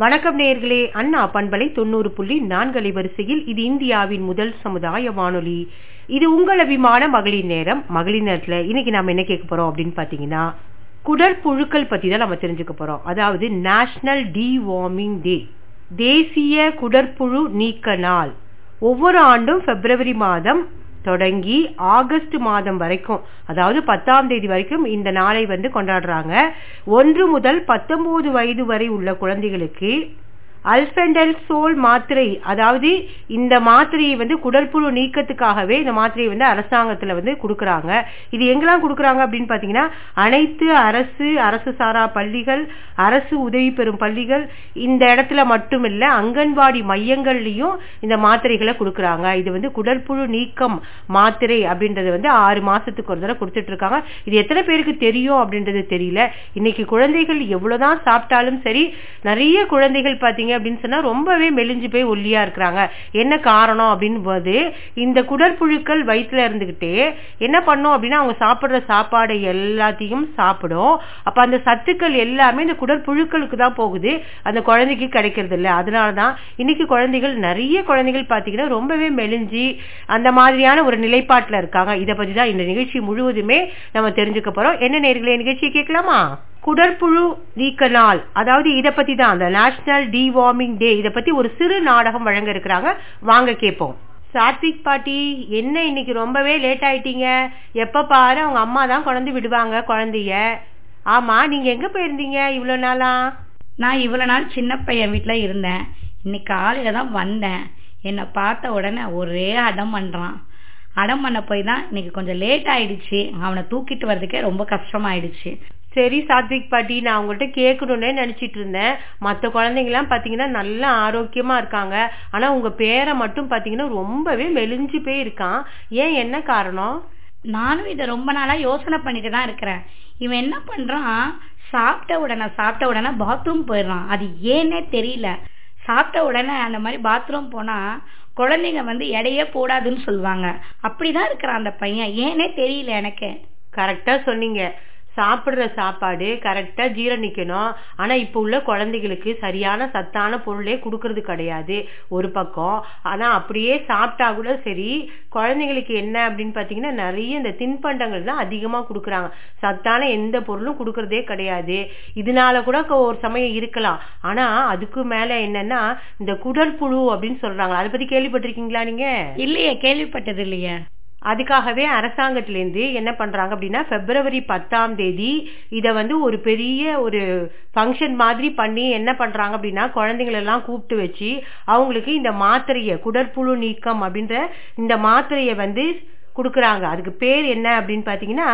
வணக்கம் நேர்களே. அண்ணா பண்பலை தொண்ணூறு புள்ளி நான்கு அலைவரிசையில் இது இந்தியாவின் முதல் சமுதாய வானொலி. இது உங்கள் அபிமான மகளிர் நேரம். மகளிர் நேரத்தில் இன்னைக்கு நாம் என்ன கேட்க போறோம் அப்படின்னு பாத்தீங்கன்னா குடற்புழுக்கள் பத்தி தான் நம்ம தெரிஞ்சுக்க போறோம். அதாவது நேஷனல் டிவார்மிங் டே தேசிய குடற்புழு நீக்க நாள். ஒவ்வொரு ஆண்டும் பிப்ரவரி மாதம் தொடங்கி ஆகஸ்ட் மாதம் வரைக்கும் அதாவது பத்தாம் தேதி வரைக்கும் இந்த நாளை வந்து கொண்டாடுறாங்க. ஒன்று முதல் பத்தொன்பது வயது வரை உள்ள குழந்தைகளுக்கு அல்ஃபெண்டல் சோல் மாத்திரை அதாவது இந்த மாத்திரையை வந்து குடற்புழு நீக்கத்துக்காகவே இந்த மாத்திரையை வந்து அரசாங்கத்தில் வந்து கொடுக்குறாங்க. இது எங்கெல்லாம் கொடுக்குறாங்க அப்படின்னு பார்த்தீங்கன்னா அனைத்து அரசு அரசு சாரா பள்ளிகள் அரசு உதவி பெறும் பள்ளிகள் இந்த இடத்துல மட்டும் அங்கன்வாடி மையங்கள்லையும் இந்த மாத்திரைகளை கொடுக்குறாங்க. இது வந்து குடற்புழு நீக்கம் மாத்திரை அப்படின்றது வந்து ஆறு மாசத்துக்கு ஒரு தடவை கொடுத்துட்டு இருக்காங்க இது எத்தனை பேருக்கு தெரியும் அப்படின்றது தெரியல. இன்னைக்கு குழந்தைகள் எவ்வளவுதான் சாப்பிட்டாலும் சரி நிறைய குழந்தைகள் பாத்தீங்க அப்படின்னு சொன்னால் ரொம்பவே மெலிஞ்சு போய் ஒல்லியா இருக்கிறாங்க. என்ன காரணம் அப்படின்னு போது இந்த குடற்புழுக்கள் வயிற்றுல இருந்துகிட்டே என்ன பண்ணும் அப்படின்னா அவங்க சாப்பிடுற சாப்பாடு எல்லாத்தையும் சாப்பிடும். அப்ப அந்த சத்துக்கள் எல்லாமே இந்த குடற்புழுக்களுக்கு தான் போகுது. அந்த குழந்தைக்கு கிடைக்கிறது இல்ல. அதனாலதான் இன்னைக்கு குழந்தைகள் நிறைய குழந்தைகள் பாத்தீங்கன்னா ரொம்பவே மெலிஞ்சி அந்த மாதிரியான ஒரு நிலைப்பாட்டுல இருக்காங்க. இதை பத்தி தான் இந்த நிகழ்ச்சி முழுவதுமே நம்ம தெரிஞ்சுக்க போறோம். என்ன நேர்களை நிகழ்ச்சியை கேட்கலாமா? குடற்புழு நீக்க நாள் அதாவது இதை பத்தி தான் அந்த நேஷனல் டிவார்மிங் டே இதை பத்தி ஒரு சிறு நாடகம் வழங்க இருக்கிறாங்க வாங்க கேட்போம். சாத்விக் பாட்டி என்ன இன்னைக்கு ரொம்பவே லேட் ஆயிட்டீங்க? எப்ப பாரு அவங்க அம்மா தான் குழந்தை விடுவாங்க குழந்தைய. ஆமா நீங்க எங்க போயிருந்தீங்க இவ்வளவு நாளா? நான் இவ்வளவு நாள் சின்ன பையன் வீட்டுல இருந்தேன். இன்னைக்கு காலையில தான் வந்தேன். என்னை பார்த்த உடனே ஒரே அடம் பண்றான். அடம் பண்ண போய் தான் இன்னைக்கு கொஞ்சம் லேட் ஆயிடுச்சு. அவனை தூக்கிட்டு வர்றதுக்கே ரொம்ப கஷ்டமாயிடுச்சு. சரி சாத்விக் பாட்டி நான் உங்கள்கிட்ட கேட்கணும்னே நினைச்சிட்டு இருந்தேன். மற்ற குழந்தைங்கலாம் பாத்தீங்கன்னா நல்ல ஆரோக்கியமா இருக்காங்க. ஆனா உங்க பேரை மட்டும் பாத்தீங்கன்னா ரொம்பவே மெலிஞ்சு போய் இருக்கான் ஏன் என்ன காரணம்? நானும் இதை ரொம்ப நாளா யோசனை பண்ணிட்டு தான் இருக்கிறேன். இவன் என்ன பண்றான்? சாப்பிட்ட உடனே சாப்பிட்ட உடனே பாத்ரூம் போயிடுறான். அது ஏன்னே தெரியல. சாப்பிட்ட உடனே அந்த மாதிரி பாத்ரூம் போனா குழந்தைங்க வந்து எடையே போடாதுன்னு சொல்லுவாங்க. அப்படிதான் இருக்கிறான் அந்த பையன். ஏன்னே தெரியல எனக்கு. கரெக்டா சொன்னீங்க. சாப்பிடுற சாப்பாடு கரெக்டா ஜீரணிக்கணும். ஆனா இப்ப உள்ள குழந்தைகளுக்கு சரியான சத்தான பொருளே கொடுக்கறது கிடையாது. ஒரு பக்கம். ஆனா அப்படியே சாப்பிட்டா கூட சரி குழந்தைங்களுக்கு என்ன அப்படின்னு பாத்தீங்கன்னா நிறைய இந்த தின்பண்டங்கள் தான் அதிகமா கொடுக்குறாங்க. சத்தான எந்த பொருளும் கொடுக்கறதே கிடையாது. இதனால கூட ஒரு சமயம் இருக்கலாம். ஆனா அதுக்கு மேல என்னன்னா இந்த குடல் புழு அப்படின்னு சொல்றாங்க. அதை பத்தி கேள்விப்பட்டிருக்கீங்களா நீங்க? இல்லையே கேள்விப்பட்டது இல்லையே. அதுக்காகவே அரசாங்கத்திலேருந்து என்ன பண்றாங்க அப்படின்னா பிப்ரவரி பத்தாம் தேதி இதை வந்து ஒரு பெரிய ஒரு ஃபங்க்ஷன் மாதிரி பண்ணி என்ன பண்றாங்க அப்படின்னா குழந்தைங்களெல்லாம் கூப்பிட்டு வச்சு அவங்களுக்கு இந்த மாத்திரையை குடற்புழு நீக்கம் அப்படின்ற இந்த மாத்திரையை வந்து கொடுக்கறாங்க. அதுக்கு பேர் என்ன அப்படின்னு பாத்தீங்கன்னா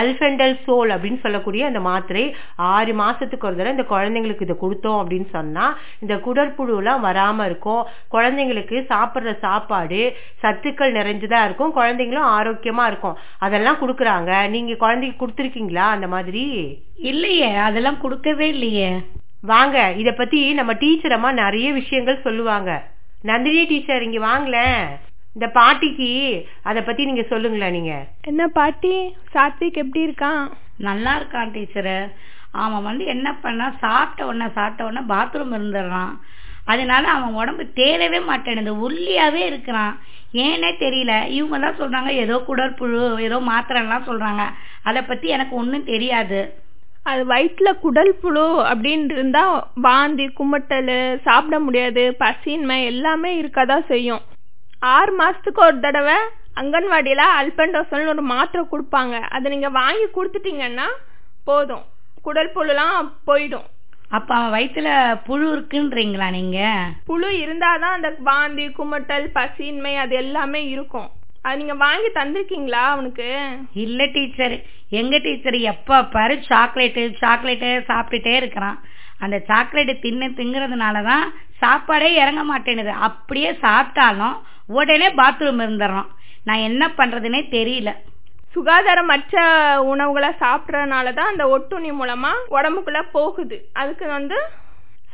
அல்பெண்டல் சோல் அப்படின்னு சொல்லக்கூடிய அந்த மாத்திரை. ஆறு மாசத்துக்கு ஒரு தடவை இந்த குழந்தைங்களுக்கு இதை கொடுத்தோம் அப்படின்னு சொன்னா இந்த குடற்புழு எல்லாம் வராம இருக்கும். குழந்தைங்களுக்கு சாப்பிடுற சாப்பாடு சத்துக்கள் நிறைஞ்சதா இருக்கும். குழந்தைங்களும் ஆரோக்கியமா இருக்கும். அதெல்லாம் கொடுக்கறாங்க. நீங்க குழந்தைக்கு கொடுத்துருக்கீங்களா அந்த மாதிரி? இல்லையே அதெல்லாம் கொடுக்கவே இல்லையே. வாங்க இத பத்தி நம்ம டீச்சர் அம்மா நிறைய விஷயங்கள் சொல்லுவாங்க. நந்தினி டீச்சர் இங்க வாங்கலேன் இந்த பாட்டிக்கு அத பத்தி நீங்க சொல்லுங்களேன் நீங்க. என்ன பாட்டி? சாத்விக் எப்படி இருக்கான் நல்லா இருக்கான் டீச்சரு. அவன் வந்து என்ன பண்ணா சாப்பிட்ட உடனே சாப்பிட்ட உடனே பாத்ரூம் இருந்துடுறான். அதனால அவன் உடம்பு தேரவே மாட்டேனுது ஒல்லியாவே இருக்கிறான். ஏனே தெரியல. இவங்க தான் சொல்றாங்க ஏதோ குடற்புழு ஏதோ மாத்திரை எல்லாம் சொல்றாங்க. அத பத்தி எனக்கு ஒன்னும் தெரியாது. அது வயிற்றுல குடல் புழு அப்படின்னு இருந்தா வாந்தி குமட்டல் சாப்பிட முடியாது. பசின்மை எல்லாமே இருக்கதான் செய்யும். ஆறு மாசத்துக்கு ஒரு தடவை அங்கன்வாடியில அல்பெண்டோசல்னு ஒரு மாத்திரை கொடுப்பாங்க. அதை நீங்க வாங்கி கொடுத்துட்டீங்கன்னா போதும். குடல் புழுலாம் போயிடும். அப்ப அவன் வயிற்றுல புழு இருக்குன்றீங்களா நீங்க? புழு இருந்தாதான் அந்த வாந்தி குமட்டல் பசின்மை அது எல்லாமே இருக்கும். அது நீங்க வாங்கி தந்திருக்கீங்களா அவனுக்கு? இல்ல டீச்சர். எங்க டீச்சர் எப்ப பாரு சாக்லேட்டு சாக்லேட்டு சாப்பிட்டுட்டே இருக்கிறான். அந்த சாக்லேட் தின்னு திங்குறதுனாலதான் சாப்பாடே இறங்க மாட்டேனுது. அப்படியே சாப்பிட்டாலும் உடனே பாத்ரூம் இருந்துடுறான். நான் என்ன பண்றதுன்னே தெரியல. சுகாதாரமற்ற உணவுகளை சாப்பிட்றதுனால தான் அந்த ஒட்டுண்ணி மூலமா உடம்புக்குள்ள போகுது. அதுக்கு வந்து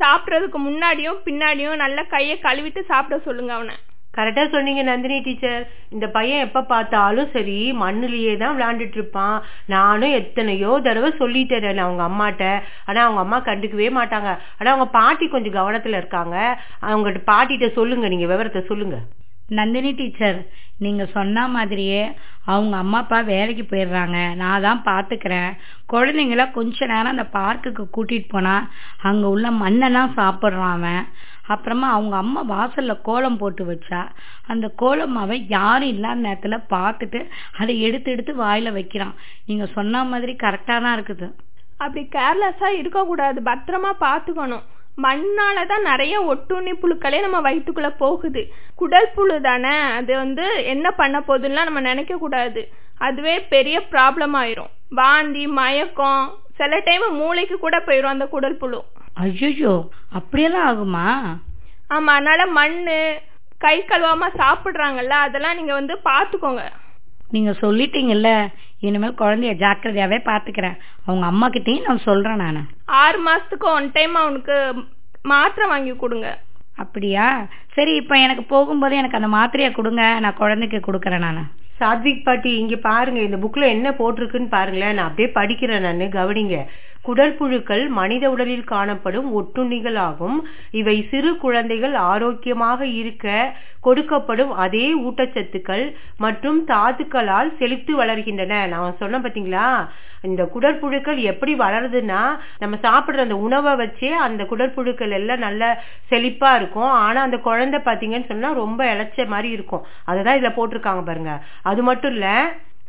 சாப்பிட்றதுக்கு முன்னாடியும் பின்னாடியும் நல்லா கையை கழுவிட்டு சாப்பிட சொல்லுங்க அவனை. கரெக்டா சொன்னீங்க நந்தினி டீச்சர். இந்த பையன் எப்ப பார்த்தாலும் சரி மண்ணுலயே தான் விளையாண்டுட்டு இருப்பான். நானும் எத்தனையோ தடவை சொல்லிட்டேன் அவங்க அம்மாட்ட. ஆனா அவங்க அம்மா கண்டுக்கவே மாட்டாங்க. ஆனா அவங்க பாட்டி கொஞ்சம் கவனத்துல இருக்காங்க. அவங்க பாட்டிட்ட சொல்லுங்க நீங்க விவரத்தை சொல்லுங்க. நந்தினி டீச்சர் நீங்கள் சொன்ன மாதிரியே அவங்க அம்மா அப்பா வேலைக்கு போயிடுறாங்க. நான் தான் பார்த்துக்கிறேன் குழந்தைங்கள கொஞ்ச நேரம் அந்த பார்க்குக்கு கூட்டிகிட்டு போனால் அங்கே உள்ள மண்ணெல்லாம் சாப்பிட்றான் அவன். அப்புறமா அவங்க அம்மா வாசலில் கோலம் போட்டு வச்சா. அந்த கோலம் அவன் யாரும் இல்லாத நேரத்தில் பார்த்துட்டு அதை எடுத்து எடுத்து வாயில் வைக்கிறான். நீங்கள் சொன்ன மாதிரி கரெக்டாக தான் இருக்குது. அப்படி கேர்லெஸ்ஸாக இருக்கக்கூடாது. பத்திரமா பார்த்துக்கணும். மண்ணால தான் நிறைய ஒட்டுண்ணி புழுக்களே நம்ம வயிற்றுக்குள்ள போகுது. குடல் புழு தானே அது வந்து என்ன பண்ண போகுதுன்னா நம்ம நினைக்க கூடாது. அதுவே பெரிய ப்ராப்ளம் ஆயிரும். வாந்தி மயக்கம் சில டைம் மூளைக்கு கூட போயிரும் அந்த குடல் புழு. ஐயோ அப்படியெல்லாம் ஆகுமா? ஆமா அதனால மண்ணு கை கழுவாம சாப்பிடுறாங்கல்ல அதெல்லாம் நீங்க வந்து பாத்துக்கோங்க நீங்க சொல்லிட்டீங்கல்ல இனிமேல் குழந்தைய ஜாக்கிரதையாவே பாத்துக்கிறேன் அவங்க அம்மா கிட்டயும் நான் சொல்றேன் நானு. ஆறு மாசத்துக்கு ஒன் டைம் அவனுக்கு மாத்திரை வாங்கி கொடுங்க. அப்படியா? சரி இப்ப எனக்கு போகும்போது எனக்கு அந்த மாத்திரைய கொடுங்க. நான் குழந்தைக்கு கொடுக்கறேன் நானு. சாத்விக் பாட்டி இங்க பாருங்க இந்த புக்ல என்ன போட்டிருக்குன்னு பாருங்களேன். நான் அப்படியே படிக்கிறேன் நான் கவனிங்க. குடற்புழுக்கள் மனித உடலில் காணப்படும் ஒட்டுண்ணிகள் ஆகும் இவை சிறு குழந்தைகள் ஆரோக்கியமாக இருக்க கொடுக்கப்படும் அதே ஊட்டச்சத்துக்கள் மற்றும் தாதுக்களால் செழித்து வளர்கின்றன. நான் சொன்னேன் பார்த்தீங்களா இந்த குடற்புழுக்கள் எப்படி வளருதுன்னா நம்ம சாப்பிட்ற அந்த உணவை வச்சே அந்த குடற்புழுக்கள் எல்லாம் நல்ல செழிப்பா இருக்கும். ஆனா அந்த குழந்தை பாத்தீங்கன்னு சொன்னா ரொம்ப இழைச்ச மாதிரி இருக்கும். அதை தான் இதுல போட்டிருக்காங்க பாருங்க. அது மட்டும் இல்ல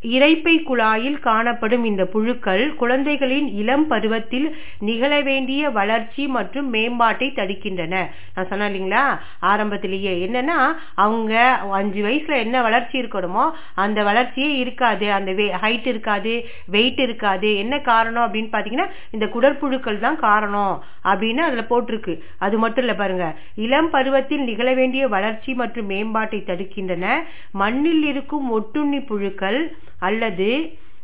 இரைப்பை குழாயில் காணப்படும் இந்த புழுக்கள் குழந்தைகளின் இளம் பருவத்தில் நிகழ வேண்டிய வளர்ச்சி மற்றும் மேம்பாட்டை தடுக்கின்றன. நான் சொன்னேன் இல்லைங்களா? ஆரம்பத்திலேயே. என்னன்னா அவங்க அஞ்சு வயசுல என்ன வளர்ச்சி இருக்கணுமோ அந்த வளர்ச்சியே இருக்காது. அந்த ஹைட் இருக்காது வெயிட் இருக்காது. என்ன காரணம் அப்படின்னு பாத்தீங்கன்னா இந்த குடற்புழுக்கள் தான் காரணம் அப்படின்னு அதுல போட்டிருக்கு. அது மட்டும் இல்ல பாருங்க. இளம் பருவத்தில் நிகழ வேண்டிய வளர்ச்சி மற்றும் மேம்பாட்டை தடுக்கின்றன. மண்ணில் இருக்கும் ஒட்டுண்ணி புழுக்கள் அல்லது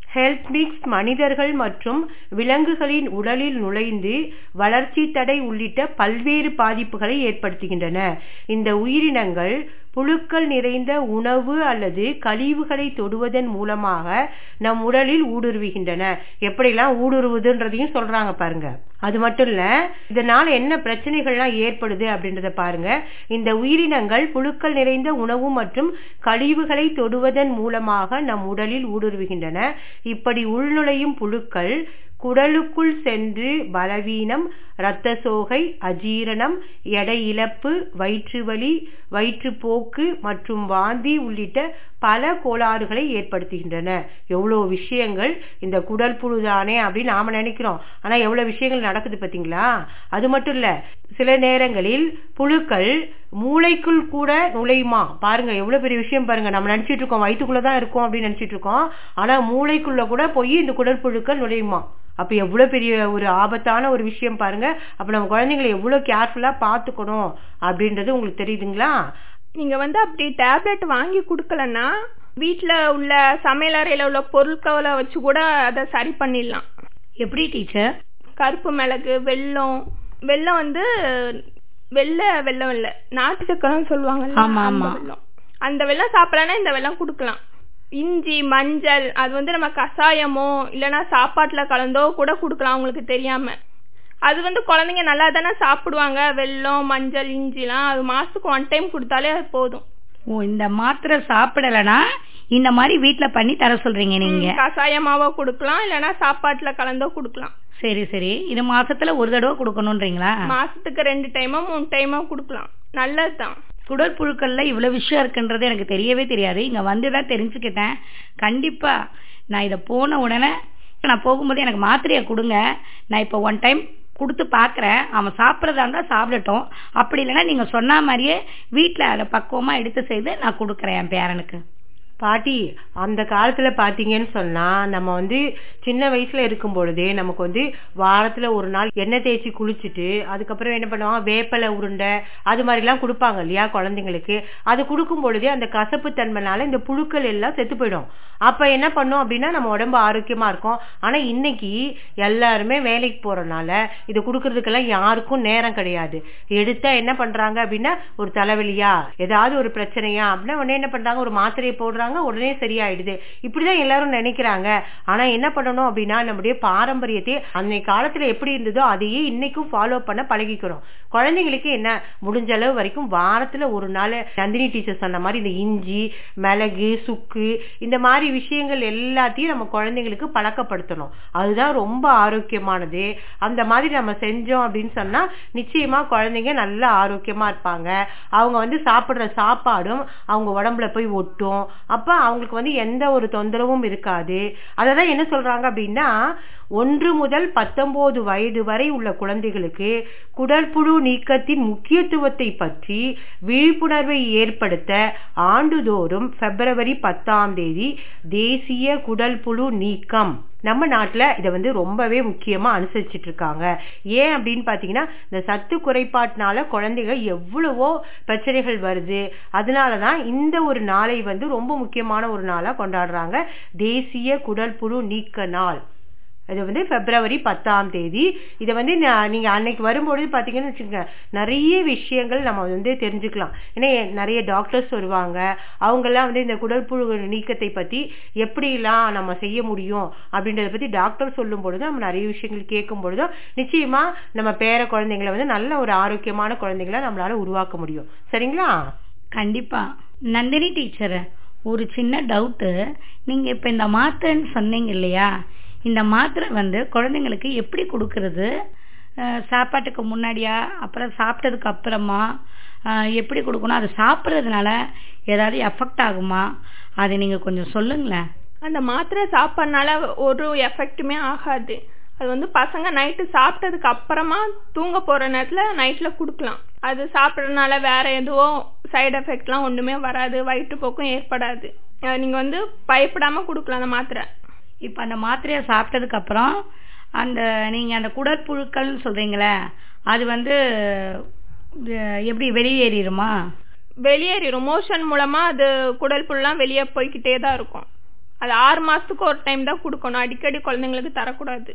ஹெல்த் மிக்ஸ் மனிதர்கள் மற்றும் விலங்குகளின் உடலில் நுழைந்து வளர்ச்சி தடை உள்ளிட்ட பல்வேறு பாதிப்புகளை ஏற்படுத்துகின்றன. இந்த உயிரினங்கள் புழுக்கள் நிறைந்த உணவு அல்லது கழிவுகளை தொடுவதன் மூலமாக நம் உடலில் ஊடுருவுகின்றன. எப்படிலாம் ஊடுருவுதுன்றதையும் சொல்றாங்க பாருங்க. அது மட்டும் இல்ல இதனால என்ன பிரச்சனைகள்லாம் ஏற்படுது அப்படின்றத பாருங்க. இந்த உயிரினங்கள் புழுக்கள் நிறைந்த உணவு மற்றும் கழிவுகளை தொடுவதன் மூலமாக நம் உடலில் ஊடுருவுகின்றன. இப்படி உள்நுழையும் புழுக்கள் குடலுக்குள் சென்று பலவீனம் இரத்த சோகை அஜீரணம் எடை இழப்பு வயிற்றுவலி வயிற்றுப்போக்கு மற்றும் வாந்தி உள்ளிட்ட பல கோளாறுகளை ஏற்படுத்துகின்றன. எவ்வளோ விஷயங்கள் இந்த குடல் புழு தானே அப்படின்னு நாம நினைக்கிறோம். ஆனால் எவ்வளோ விஷயங்கள் நடக்குது பார்த்தீங்களா? அது மட்டும் இல்லை சில நேரங்களில் புழுக்கள் மூளைக்குள் கூட நுழையுமா? பாருங்க எவ்வளோ பெரிய விஷயம் பாருங்க. நம்ம நினச்சிட்டு இருக்கோம் வயிற்றுக்குள்ளே தான் இருக்கோம் அப்படின்னு நினச்சிட்டு இருக்கோம். ஆனால் மூளைக்குள்ளே கூட போய் இந்த குடல் புழுக்கள் நுழையுமா? அப்போ எவ்வளோ பெரிய ஒரு ஆபத்தான ஒரு விஷயம் பாருங்க. அப்போ நம்ம குழந்தைங்களை எவ்வளோ கேர்ஃபுல்லாக பார்த்துக்கணும் அப்படின்றது உங்களுக்கு தெரியுதுங்களா? நீங்க வந்து அப்படி டேப்லெட் வாங்கி கொடுக்கலன்னா வீட்ல உள்ள சமையலறையில உள்ள பொருட்களை வச்சு கூட அதை சரி பண்ணிடலாம். எப்படி டீச்சர்? கருப்பு மிளகு வெல்லம் வெல்லம் வந்து வெள்ளை வெல்லம் இல்ல நாட்டு சக்கரம் சொல்லுவாங்க அந்த வெல்லம். சாப்பிடலன்னா இந்த வெல்லம் கொடுக்கலாம். இஞ்சி மஞ்சள் அது வந்து நம்ம கஷாயமோ இல்லனா சாப்பாட்டுல கலந்தோ கூட கொடுக்கலாம் அவங்களுக்கு தெரியாம. அது வந்து குழந்தைங்க நல்லா தானே சாப்பிடுவாங்க. வெல்லம் மஞ்சள் இஞ்சிலாம். அது மாசத்துக்கு ஒன் டைம் கொடுத்தாலே அது போதும். ஓ இந்த மாத்திரை சாப்பிடலனா இந்த மாதிரி வீட்ல பண்ணி தர சொல்றீங்க நீங்க. கஷாயமாவோ கொடுக்கலாம் இல்லனா சாப்பாட்டுல கலந்தோ கொடுக்கலாம். சரி சரி. இது மாசத்துல ஒரு தடவை கொடுக்கணும்ன்றீங்களா? மாசத்துக்கு ரெண்டு டைமோ மூணு டைமோ கொடுக்கலாம். நல்லதுதான். குடற்புழுக்கள்ல இவ்வளவு விஷயம் இருக்குன்றது எனக்கு தெரியவே தெரியாது. இங்க வந்துதான் தெரிஞ்சுக்கிட்டேன். கண்டிப்பா நான் இத போன உடனே நான் போகும்போது எனக்கு மாத்திரையை கொடுங்க. நான் இப்ப ஒன் டைம் கொடுத்து பார்க்குறேன். அவன் சாப்பிட்றதா இருந்தால் சாப்பிடட்டும். அப்படி இல்லைன்னா நீங்கள் சொன்ன மாதிரியே வீட்டில் அதை பக்குவமாக எடுத்து செய்து நான் கொடுக்குறேன் என் பேரனுக்கு. பாட்டி அந்த காலத்துல பார்த்தீங்கன்னு சொன்னா நம்ம வந்து சின்ன வயசுல இருக்கும் பொழுதே நமக்கு வந்து வாரத்துல ஒரு நாள் எண்ணெய் தேய்ச்சி குளிச்சுட்டு அதுக்கப்புறம் என்ன பண்ணுவாங்க வேப்பலை உருண்டை அது மாதிரி எல்லாம் கொடுப்பாங்க இல்லையா குழந்தைங்களுக்கு. அது கொடுக்கும் பொழுதே அந்த கசப்பு தன்மைனால இந்த புழுக்கள் எல்லாம் செத்து போயிடும். அப்ப என்ன பண்ணும் அப்படின்னா நம்ம உடம்பு ஆரோக்கியமா இருக்கும். ஆனா இன்னைக்கு எல்லாருமே வேலைக்கு போகிறனால இது கொடுக்கறதுக்கெல்லாம் யாருக்கும் நேரம் கிடையாது. எடுத்தா என்ன பண்றாங்க அப்படின்னா ஒரு தலைவலியா ஏதாவது ஒரு பிரச்சனையா அப்படின்னா உடனே என்ன பண்றாங்க? ஒரு மாத்திரையை போடுறாங்க. உடனே சரியாயிடுது. இப்படிதான் எல்லாரும் நினைக்கிறாங்க. ஆனா என்ன பண்ணணும் அப்படின்னா நம்முடைய பாரம்பரியத்தை அன்னை காலத்துல எப்படி இருந்ததோ அதையே இன்னைக்கும் ஃபாலோ பண்ண பழகிக்கிறோம். குழந்தைங்களுக்கு என்ன முடிஞ்ச அளவு வரைக்கும் வாரத்துல ஒரு நாள் நந்தினி டீச்சர் சொன்ன மாதிரி இந்த இஞ்சி மிளகு சுக்கு இந்த மாதிரி விஷயங்கள் எல்லாத்தையும் நம்ம குழந்தைங்களுக்கு பழக்கப்படுத்தணும். அதுதான் ரொம்ப ஆரோக்கியமானது. அந்த மாதிரி நம்ம செஞ்சோம் அப்படின்னு சொன்னா நிச்சயமா குழந்தைங்க நல்லா ஆரோக்கியமா இருப்பாங்க. அவங்க வந்து சாப்பிடுற சாப்பாடும் அவங்க உடம்புல போய் ஒட்டும். அப்ப அவங்களுக்கு வந்து எந்த ஒரு தொந்தரவும் இருக்காது. அததான் என்ன சொல்றாங்க அப்படின்னா ஒன்று முதல் பத்தொன்பது வயது வரை உள்ள குழந்தைகளுக்கு குடற்புழு நீக்கத்தின் முக்கியத்துவத்தை பற்றி விழிப்புணர்வை ஏற்படுத்த ஆண்டுதோறும் பிப்ரவரி பத்தாம் தேதி தேசிய குடல்புழு நீக்கம். நம்ம நாட்டில் இதை வந்து ரொம்பவே முக்கியமாக அனுசரிச்சுட்டு இருக்காங்க ஏன் அப்படின்னு பார்த்தீங்கன்னா இந்த சத்து குறைபாட்டினால குழந்தைங்க எவ்வளவோ பிரச்சனைகள் வருது. அதனால தான் இந்த ஒரு நாளை வந்து ரொம்ப முக்கியமான ஒரு நாளாக கொண்டாடுறாங்க. தேசிய குடல்புழு நீக்க நாள். இது வந்து பிப்ரவரி பத்தாம் தேதி. இதை வந்து நீங்கள் அன்னைக்கு வரும்பொழுது பார்த்தீங்கன்னு வச்சுக்கோங்க நிறைய விஷயங்கள் நம்ம வந்து தெரிஞ்சுக்கலாம். ஏன்னா நிறைய டாக்டர்ஸ் வருவாங்க. அவங்கெல்லாம் வந்து இந்த குடற்புழு நீக்கத்தை பற்றி எப்படிலாம் நம்ம செய்ய முடியும் அப்படின்றத பற்றி டாக்டர் சொல்லும் பொழுது நம்ம நிறைய விஷயங்கள் கேட்கும் பொழுதும் நிச்சயமாக நம்ம பேர குழந்தைங்களை வந்து நல்ல ஒரு ஆரோக்கியமான குழந்தைங்களை நம்மளால உருவாக்க முடியும். சரிங்களா? கண்டிப்பா. நந்தினி டீச்சர் ஒரு சின்ன டவுட்டு நீங்கள் இப்போ இந்த மாத்திரைன்னு சொன்னீங்க இல்லையா? இந்த மாத்திரை வந்து குழந்தைங்களுக்கு எப்படி கொடுக்கறது? சாப்பாட்டுக்கு முன்னாடியா? அப்புறம் சாப்பிட்டதுக்கு அப்புறமா? எப்படி கொடுக்கணும்? அது சாப்பிட்றதுனால ஏதாவது எஃபெக்ட் ஆகுமா? அதை நீங்கள் கொஞ்சம் சொல்லுங்களேன். அந்த மாத்திரை சாப்பிட்றதுனால ஒரு எஃபெக்ட்டுமே ஆகாது. அது வந்து பசங்க நைட்டு சாப்பிட்டதுக்கு அப்புறமா தூங்க போகிற நேரத்தில் நைட்டில் கொடுக்கலாம். அது சாப்பிட்றதுனால வேற எதுவும் சைடு எஃபெக்ட்லாம் ஒன்றுமே வராது. வயிற்றுப்போக்கும் ஏற்படாது. நீங்கள் வந்து பயப்படாமல் கொடுக்கலாம் அந்த மாத்திரை. இப்ப அந்த மாத்திரையை சாப்பிட்டதுக்கு அப்புறம் அந்த நீங்க அந்த குடற்புழுக்கள் சொல்றீங்களே அது வந்து எப்படி வெளியேறிடுமா வெளியேறிடும் மோஷன் மூலமா அது குடல் புல்லாம் வெளியே போய்கிட்டே தான் இருக்கும். அது ஆறு மாசத்துக்கு ஒரு டைம் தான் கொடுக்கணும். அடிக்கடி குழந்தைங்களுக்கு தரக்கூடாது.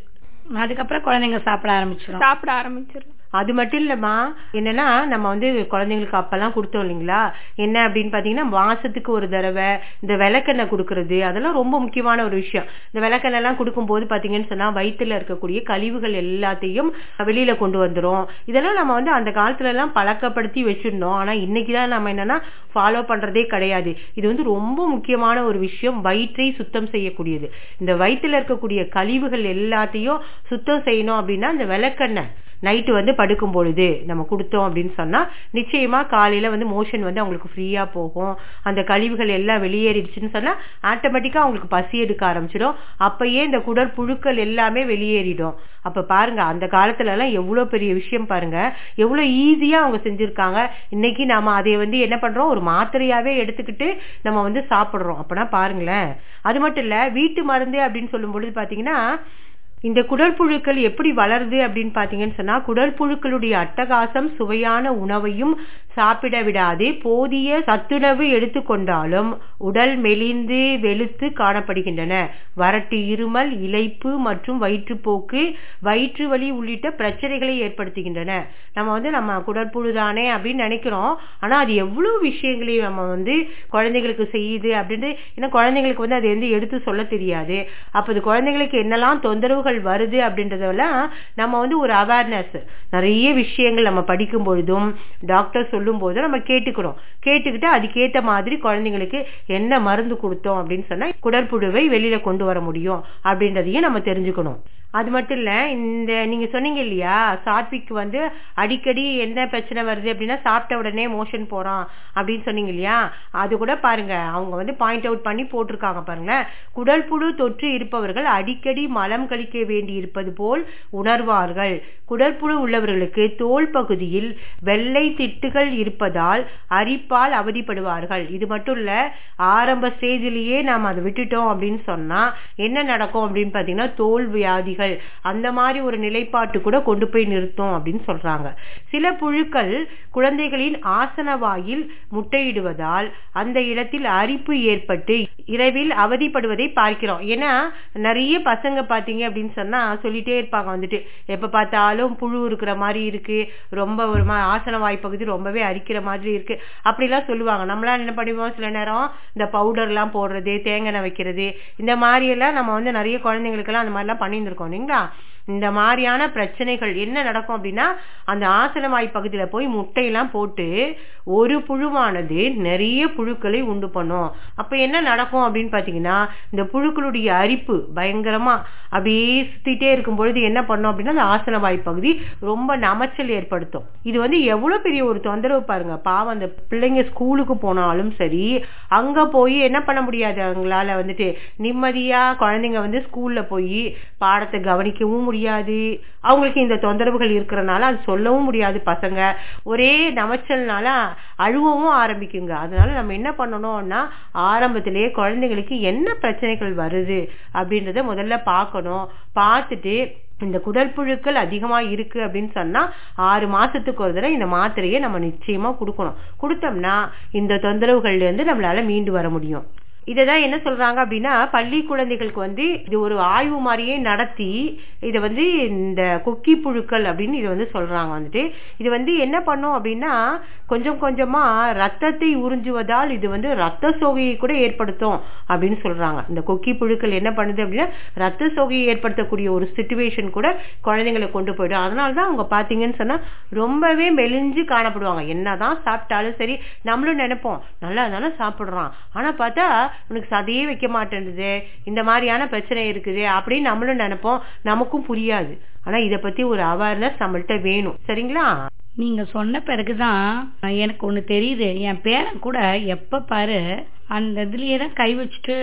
அதுக்கப்புறம் குழந்தைங்க சாப்பிட ஆரம்பிச்சிடும் சாப்பிட ஆரம்பிச்சிடும் அது மட்டும் இல்லைம்மா என்னன்னா நம்ம வந்து குழந்தைங்களுக்கு அப்பெல்லாம் கொடுத்தோம் இல்லைங்களா? என்ன அப்படின்னு பாத்தீங்கன்னா மாசத்துக்கு ஒரு தடவை இந்த விளக்கெண்ணெய் கொடுக்கறது அதெல்லாம் ரொம்ப முக்கியமான ஒரு விஷயம். இந்த விளக்கெண்ணெய் எல்லாம் கொடுக்கும் போது பாத்தீங்கன்னு சொன்னா வயிற்றுல இருக்கக்கூடிய கழிவுகள் எல்லாத்தையும் வெளியில கொண்டு வந்துரும். இதெல்லாம் நம்ம வந்து அந்த காலத்துல எல்லாம் பழக்கப்படுத்தி வச்சிருந்தோம். ஆனா இன்னைக்குதான் நம்ம என்னன்னா ஃபாலோ பண்றதே கிடையாது. இது வந்து ரொம்ப முக்கியமான ஒரு விஷயம். வயிற்றை சுத்தம் செய்யக்கூடியது. இந்த வயிற்றுல இருக்கக்கூடிய கழிவுகள் எல்லாத்தையும் சுத்தம் செய்யணும் அப்படின்னா இந்த விளக்கெண்ணெய். நைட்டு வந்து படுக்கும் பொழுது நம்ம கொடுத்தோம் அப்படின்னு சொன்னா நிச்சயமா காலையில வந்து மோஷன் வந்து அவங்களுக்கு ஃப்ரீயா போகும். அந்த கழிவுகள் எல்லாம் வெளியேறிடுச்சுன்னு சொன்னா ஆட்டோமேட்டிக்கா அவங்களுக்கு பசி எடுக்க ஆரம்பிச்சிடும். அப்பயே இந்த குடற்புழுக்கள் எல்லாமே வெளியேறிடும். அப்ப பாருங்க அந்த காலத்துல எல்லாம் எவ்வளவு பெரிய விஷயம் பாருங்க. எவ்வளவு ஈஸியா அவங்க செஞ்சிருக்காங்க. இன்னைக்கு நாம அதை வந்து என்ன பண்றோம்? ஒரு மாத்திரையாவே எடுத்துக்கிட்டு நம்ம வந்து சாப்பிடுறோம். அப்பனா பாருங்களேன். அது மட்டும் இல்ல வீட்டு மருந்து அப்படின்னு சொல்லும் பொழுது பாத்தீங்கன்னா இந்த குடற்புழுக்கள் எப்படி வளருது அப்படின்னு பார்த்தீங்கன்னு சொன்னால் குடற்புழுக்களுடைய அட்டகாசம் சுவையான உணவையும் சாப்பிட விடாது. போதிய சத்துணவு எடுத்துக்கொண்டாலும் உடல் மெலிந்து வெளுத்து காணப்படுகின்றன. வறட்டு இருமல் இலைப்பு மற்றும் வயிற்றுப்போக்கு வயிற்று வலி உள்ளிட்ட பிரச்சனைகளை ஏற்படுத்துகின்றன. நம்ம வந்து நம்ம குடற்புழு தானே அப்படின்னு நினைக்கிறோம். ஆனால் அது எவ்வளோ விஷயங்களையும் நம்ம வந்து குழந்தைகளுக்கு செய்யுது அப்படின்ட்டு ஏன்னா குழந்தைங்களுக்கு வந்து அது வந்து எடுத்து சொல்ல தெரியாது. அப்போ அது குழந்தைங்களுக்கு என்னெல்லாம் தொந்தரவுகள் வருது அப்படின்றதெல்லாம் நம்ம வந்து ஒரு அவேர்னஸ் நிறைய விஷயங்கள் நம்ம படிக்கும் பொழுதும் டாக்டர் சொல்லும் போதும் நம்ம கேட்டுக்கிறோம். கேட்டுக்கிட்டு அதுக்கேத்த மாதிரி குழந்தைங்களுக்கு என்ன மருந்து கொடுத்தோம் அப்படின்னு சொன்னா குடற்புழுவை வெளியில கொண்டு வர முடியும் அப்படின்றதையும் நம்ம தெரிஞ்சுக்கணும். அது மட்டும் இல்ல இந்த நீங்க சொன்னீங்க இல்லையா சாத்விக் வந்து அடிக்கடி என்ன பிரச்சனை வருது அப்படின்னா சாப்பிட்ட உடனே மோஷன் போறான் அப்படின்னு சொன்னீங்க இல்லையா அது கூட பாருங்க அவங்க வந்து பாயிண்ட் அவுட் பண்ணி போட்டிருக்காங்க பாருங்க குடல் புழு தொற்று இருப்பவர்கள் அடிக்கடி மலம் கழிக்க அனுபவிக்க வேண்டியிருப்பது போல் உணர்வார்கள். குடற்புழு உள்ளவர்களுக்கு தோல் பகுதியில் வெள்ளை திட்டுகள் இருப்பதால் அரிப்பால் அவதிப்படுவார்கள். இது மட்டும் இல்ல ஆரம்ப ஸ்டேஜிலேயே நாம் அதை விட்டுட்டோம் அப்படின்னு சொன்னா என்ன நடக்கும் அப்படின்னு பாத்தீங்கன்னா தோல் வியாதிகள். அந்த மாதிரி ஒரு நிலைப்பாட்டு கூட கொண்டு போய் நிறுத்தும் அப்படின்னு சொல்றாங்க. சில புழுக்கள் குழந்தைகளின் ஆசன வாயில் முட்டையிடுவதால் அந்த இடத்தில் அரிப்பு ஏற்பட்டு இரவில் அவதிப்படுவதை பார்க்கிறோம். ஏன்னா நிறைய பசங்க பாத்தீங்க அப்படின்னு சொன்னா சொல்லிட்டே இருப்பாங்க வந்துட்டு. எப்ப பார்த்தாலும் புழு இருக்கிற மாதிரி இருக்கு. ரொம்ப ஒரு மா- ஆசன வாய் பகுதி ரொம்பவே அரிக்கிற மாதிரி இருக்கு. அப்படிலாம் சொல்லுவாங்க. நம்மளாம் என்ன பண்ணுவோம்? சில நேரம் இந்த பவுடர் எல்லாம் போடுறது தேங்காய் வைக்கிறது இந்த மாதிரி எல்லாம் நம்ம வந்து நிறைய குழந்தைங்களுக்கெல்லாம் அந்த மாதிரிலாம் பண்ணியிருந்துருக்கோம் இல்லைங்களா? இந்த மாதிரியான பிரச்சனைகள் என்ன நடக்கும் அப்படின்னா அந்த ஆசனவாய் பகுதியில போய் முட்டையெல்லாம் போட்டு ஒரு புழுவானது நிறைய புழுக்களை உண்டு பண்ணும். அப்போ என்ன நடக்கும் அப்படின்னு பார்த்தீங்கன்னா இந்த புழுக்களுடைய அரிப்பு பயங்கரமா அப்படியே சுத்திட்டே இருக்கும் பொழுது என்ன பண்ணும் அப்படின்னா அந்த ஆசனவாய் பகுதி ரொம்ப நமைச்சல் ஏற்படுத்தும். இது வந்து எவ்வளவு பெரிய ஒரு தொந்தரவு பாருங்க. பாவம் அந்த பிள்ளைங்க ஸ்கூலுக்கு போனாலும் சரி அங்க போய் என்ன பண்ண முடியாது? அவங்களால வந்துட்டு நிம்மதியா குழந்தைங்க வந்து ஸ்கூல்ல போய் பாடத்தை கவனிக்கவும் முடியும் முடியாது. அவங்களுக்கு இந்த தொந்தரவுகள் இருக்கிறனால அது சொல்லவும் முடியாது பசங்க. ஒரே நமைச்சல்னால அழுவவும் ஆரம்பிக்குங்க. அதனால நம்ம என்ன பண்ணணும்னா ஆரம்பத்திலேயே குழந்தைங்களுக்கு என்ன பிரச்சனைகள் வருது அப்படின்றத முதல்ல பார்க்கணும். பார்த்துட்டு இந்த குடல் புழுக்கள் அதிகமா இருக்கு அப்படின்னு சொன்னா ஆறு மாசத்துக்கு ஒரு தடவை இந்த மாத்திரையை நம்ம நிச்சயமா கொடுக்கணும். கொடுத்தோம்னா இந்த தொந்தரவுகள்ல இருந்து நம்மளால மீண்டு வர முடியும். இதை தான் என்ன சொல்றாங்க அப்படின்னா பள்ளி குழந்தைகளுக்கு வந்து இது ஒரு ஆய்வு மாதிரியே நடத்தி இதை வந்து இந்த கொக்கி புழுக்கள் அப்படின்னு இதை வந்து சொல்றாங்க வந்துட்டு. இது வந்து என்ன பண்ணும் அப்படின்னா கொஞ்சம் கொஞ்சமா ரத்தத்தை உறிஞ்சுவதால் இது வந்து ரத்த சோகையை கூட ஏற்படுத்தும் அப்படின்னு சொல்றாங்க. இந்த கொக்கி புழுக்கள் என்ன பண்ணுது அப்படின்னா ரத்த சோகையை ஏற்படுத்தக்கூடிய ஒரு சுச்சுவேஷன் கூட குழந்தைங்களை கொண்டு போயிடும். அதனாலதான் அவங்க பார்த்தீங்கன்னு சொன்னா ரொம்பவே மெலிஞ்சு காணப்படுவாங்க. என்னதான் சாப்பிட்டாலும் சரி நம்மளும் நினைப்போம் நல்லா தானே சாப்பிட்றான். ஆனா பார்த்தா உனக்கு சதையே வைக்க மாட்டேங்குது இந்த மாதிரியான பிரச்சனை இருக்குது அப்படின்னு நம்மளும் நினைப்போம். நமக்கும் புரியாது. ஆனா இத பத்தி ஒரு அவேர்னஸ் நம்மள்ட்ட வேணும். சரிங்களா? நீங்க சொன்ன பிறகுதான் எனக்கு ஒண்ணு தெரியுது. என் பேரன் கூட எப்ப பாரு அந்த இதுலயே தான் கை வச்சுட்டு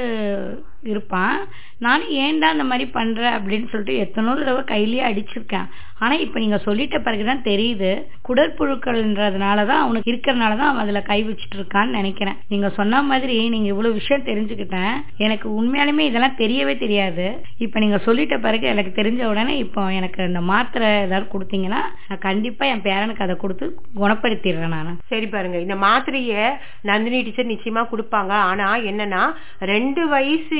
இருப்பான். நானும் ஏன்டா அந்த மாதிரி பண்ணுற அப்படின்னு சொல்லிட்டு எத்தனோ தடவை கையிலேயே அடிச்சிருக்கேன். ஆனா இப்ப நீங்க சொல்லிட்ட பிறகு தான் தெரியுது. குடற்புழுக்கள்ன்றதுனால தான் அவனுக்கு இருக்கிறனால தான் அவன் அதுல கை வச்சுட்டு இருக்கான்னு நினைக்கிறேன். நீங்க சொன்ன மாதிரி நீங்க இவ்வளவு விஷயம் தெரிஞ்சுக்கிட்டேன். எனக்கு உண்மையாலுமே இதெல்லாம் தெரியவே தெரியாது. இப்ப நீங்க சொல்லிட்ட பிறகு எனக்கு தெரிஞ்ச உடனே இப்போ எனக்கு இந்த மாத்திரை ஏதாவது கொடுத்தீங்கன்னா நான் கண்டிப்பா என் பேரனுக்கு அதை கொடுத்து குணப்படுத்திடுறேன் நான். சரி பாருங்க. இந்த மாத்திரையை நந்தினி டீச்சர் நிச்சயமா கொடுப்பாங்க. ஆனா என்னன்னா ரெண்டு வயசு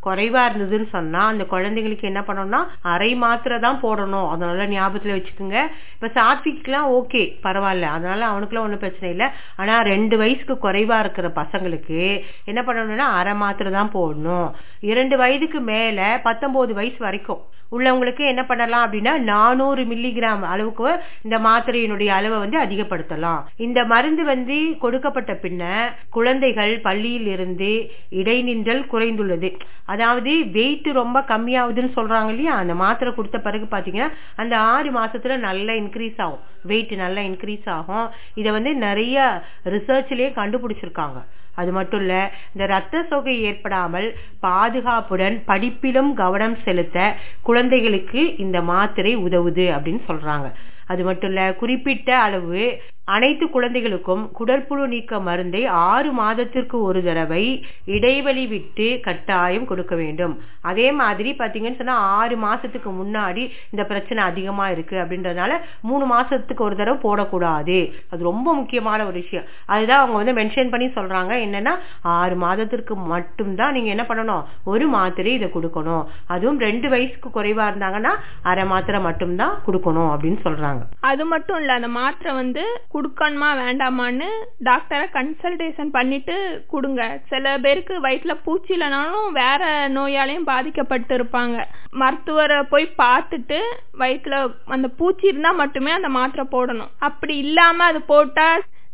குறைவா இருந்ததுன்னு சொன்னா அந்த குழந்தைங்களுக்கு என்ன பண்ணணும்னா அரை மாத்திரை தான் போடணும். அதனால ஞாபகத்துல வச்சுக்கோங்க. இப்ப சாத்விக்லாம் ஓகே பரவாயில்ல. அதனால அவனுக்குலாம் ஒண்ணும் பிரச்சனை இல்லை. ஆனா ரெண்டு வயசுக்கு குறைவா இருக்கிற பசங்களுக்கு என்ன பண்ணணும்னா அரை மாத்திரை தான் போடணும். இரண்டு வயதுக்கு மேல பத்தொன்பது வயசு வரைக்கும் உள்ளவங்களுக்கு என்ன பண்ணலாம் அப்படின்னா நானூறு மில்லிகிராம் அளவுக்கு இந்த மாத்திரையினுடைய அளவை வந்து அதிகப்படுத்தலாம். இந்த மருந்து வந்து கொடுக்கப்பட்ட பின்ன குழந்தைகள் பள்ளியில் இருந்து இடைநின்றல் குறைந்துள்ளது. அதாவது வெயிட் ரொம்ப கம்மியாகுதுன்னு சொல்றாங்க இல்லையா? அந்த மாத்திரை கொடுத்த பிறகு பாத்தீங்கன்னா அந்த ஆறு மாசத்துல நல்லா இன்க்ரீஸ் ஆகும். வெயிட் நல்லா இன்க்ரீஸ் ஆகும். இதை வந்து நிறைய ரிசர்ச்லயே கண்டுபிடிச்சிருக்காங்க. அது மட்டும் இல்ல இந்த ரத்த சோகை ஏற்படாமல் பாதுகாப்புடன் படிப்பிலும் கவனம் செலுத்த குழந்தைகளுக்கு இந்த மாத்திரை உதவுது அப்படின்னு சொல்றாங்க. அது மட்டும் இல்ல குறிப்பிட்ட அளவு அனைத்து குழந்தைகளுக்கும் குடற்புழு நீக்க மருந்தை ஆறு மாதத்திற்கு ஒரு தடவை இடைவெளி விட்டு கட்டாயம் கொடுக்க வேண்டும். அதே மாதிரி பார்த்தீங்கன்னு சொன்னா ஆறு மாசத்துக்கு முன்னாடி இந்த பிரச்சனை அதிகமா இருக்கு அப்படின்றதுனால மூணு மாசத்துக்கு ஒரு தடவை போடக்கூடாது. அது ரொம்ப முக்கியமான ஒரு விஷயம். அதுதான் அவங்க வந்து மென்ஷன் பண்ணி சொல்றாங்க. என்னன்னா ஆறு மாதத்திற்கு மட்டும்தான் நீங்க என்ன பண்ணணும்? ஒரு மாத்திரை இதை கொடுக்கணும். அதுவும் ரெண்டு வயசுக்கு குறைவா இருந்தாங்கன்னா அரை மாத்திரை மட்டும்தான் கொடுக்கணும் அப்படின்னு சொல்றாங்க. அது மட்டும் இல்ல அந்த மாத்திரை வந்து குடுக்கணுமா வேண்டாமான்னு டாக்டரை கன்சல்டேஷன் பண்ணிட்டு கொடுங்க. சில பேருக்கு வயிற்றுல பூச்சி இல்லைனாலும் வேற நோயாலையும் பாதிக்கப்பட்டு இருப்பாங்க மருத்துவரை போய் பார்த்துட்டு வயிற்றுல அந்த பூச்சி இருந்தா மட்டுமே அந்த மாத்திரை போடணும். அப்படி இல்லாம அது போட்டா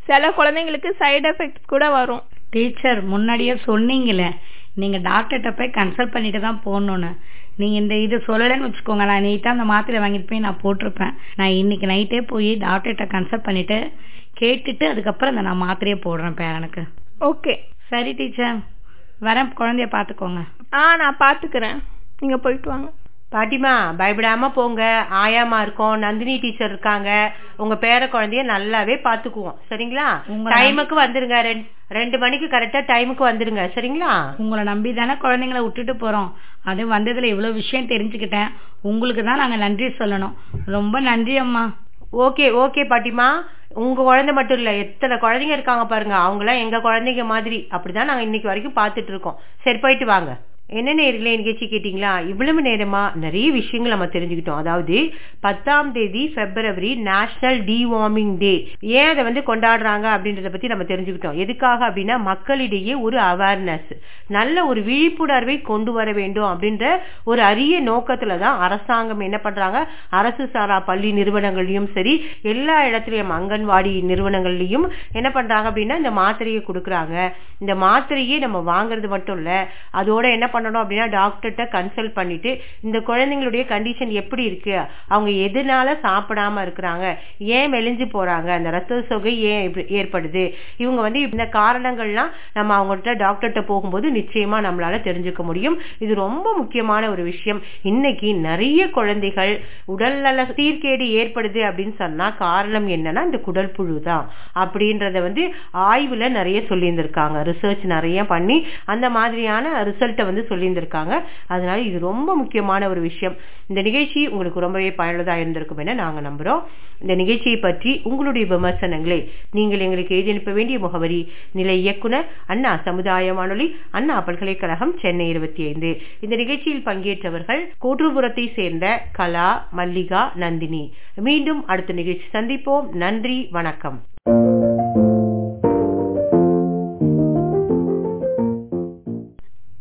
சில குழந்தைங்களுக்கு சைடு எஃபெக்ட்ஸ் கூட வரும். டீச்சர் முன்னாடியே சொன்னீங்களே நீங்க டாக்டர்கிட்ட போய் கன்சல்ட் பண்ணிட்டு தான் போகணும்னு. நீங்க இந்த இது சொல்லலைன்னு வச்சுக்கோங்க. நான் நீட்டா அந்த மாத்திரை வாங்கிட்டு போய் நான் போட்டிருப்பேன். நான் இன்னைக்கு நைட்டே போய் டாக்டர்கிட்ட கன்சல்ட் பண்ணிட்டு கேட்டுட்டு அதுக்கப்புறம் இந்த நான் மாத்திரையே போடுறேன் பேரனுக்கு ஓகே சரி டீச்சர் வரேன். குழந்தைய பாத்துக்கோங்க ஆ நான் பாத்துக்கிறேன் நீங்க போயிட்டு வாங்க. பாட்டிமா பயப்படாம போங்க. ஆயாமா இருக்கோம். நந்தினி டீச்சர் இருக்காங்க. உங்க பேர குழந்தைய நல்லாவே பாத்துக்குவோம். சரிங்களா? டைமுக்கு வந்துருங்க. ரெண்- ரெண்டு மணிக்கு கரெக்டா டைமுக்கு வந்துருங்க. சரிங்களா? உங்களை நம்பி தானே குழந்தைங்கள விட்டுட்டு போறோம். அது வந்ததுல இவ்வளவு விஷயம் தெரிஞ்சுக்கிட்டேன். உங்களுக்கு தான் நாங்க நன்றி சொல்லணும். ரொம்ப நன்றி அம்மா. ஓகே ஓகே பாட்டிமா. உங்க குழந்தை மட்டும் இல்ல எத்தனை குழந்தைங்க இருக்காங்க பாருங்க. அவங்க எல்லாம் எங்க குழந்தைங்க மாதிரி. அப்படிதான் நாங்க இன்னைக்கு வரைக்கும் பாத்துட்டு இருக்கோம். சரி போயிட்டு வாங்க. என்ன நேர்களே நிகழ்ச்சி கேட்டீங்களா இவ்வளவு நேரமா நிறைய விஷயங்கள் நம்ம தெரிஞ்சுக்கிட்டோம். அதாவது பத்தாம் தேதி பிப்ரவரி நேஷனல் டிவார்மிங் டே ஏன் அதை வந்து கொண்டாடுறாங்க அப்படின்றத பத்தி நம்ம தெரிஞ்சுக்கிட்டோம். எதுக்காக அப்படின்னா மக்களிடையே ஒரு அவேர்னஸ் நல்ல ஒரு விழிப்புணர்வை கொண்டு வர வேண்டும் அப்படின்ற ஒரு அரிய நோக்கத்துல தான் அரசாங்கம் என்ன பண்றாங்க? அரசு சாரா பள்ளி நிறுவனங்கள்லயும் சரி எல்லா இடத்துலயும் அங்கன்வாடி நிறுவனங்கள்லயும் என்ன பண்றாங்க அப்படின்னா இந்த மாத்திரையை கொடுக்குறாங்க. இந்த மாத்திரையே நம்ம வாங்குறது மட்டும் இல்ல அதோட என்ன பண்ணணும் அப்படின்னா டாக்டர்கிட்ட கன்சல்ட் பண்ணிட்டு இந்த குழந்தைங்களுடைய கண்டிஷன் எப்படி இருக்கு? அவங்க எதனால சாப்பிடாம இருக்கிறாங்க? ஏன் மெலிஞ்சு போறாங்க? அந்த ரத்த சொகை ஏன் ஏற்படுது? இவங்க வந்து இந்த காரணங்கள்லாம் நம்ம அவங்கள்ட்ட டாக்டர்கிட்ட போகும்போது நிச்சயமா நம்மளால தெரிஞ்சுக்க முடியும். இது ரொம்ப முக்கியமான ஒரு விஷயம். இன்னைக்கு நிறைய குழந்தைகள் உடல்நல சீர்கேடு ஏற்படுது அப்படின்னு சொன்னா காரணம் என்னன்னா இந்த குடல் புழு தான். அப்படின்றத வந்து ஆய்வுல நிறைய சொல்லியிருந்திருக்காங்க. ரிசர்ச் நிறைய பண்ணி அந்த மாதிரியான ரிசல்ட்டை வந்து சொல்லியிருந்திருக்காங்க. அதனால இது ரொம்ப முக்கியமான ஒரு விஷயம். இந்த நிகழ்ச்சி உங்களுக்கு ரொம்பவே பயனுள்ளதா இருந்திருக்கும் என நாங்க நம்புறோம். இந்த நிகழ்ச்சியை பற்றி உங்களுடைய விமர்சனங்களை நீங்கள் எங்களுக்கு எழுதி அனுப்ப வேண்டிய முகவரி நிலை இயக்குனர் அண்ணா சமுதாய வானொலி அண்ணா பல்கலைக்கழகம் சென்னை இருபத்தி ஐந்து. இந்த நிகழ்ச்சியில் பங்கேற்றவர்கள் கோற்றுபுரத்தை சேர்ந்த கலா மல்லிகா நந்தினி. மீண்டும் அடுத்த நிகழ்ச்சி சந்திப்போம். நன்றி வணக்கம்.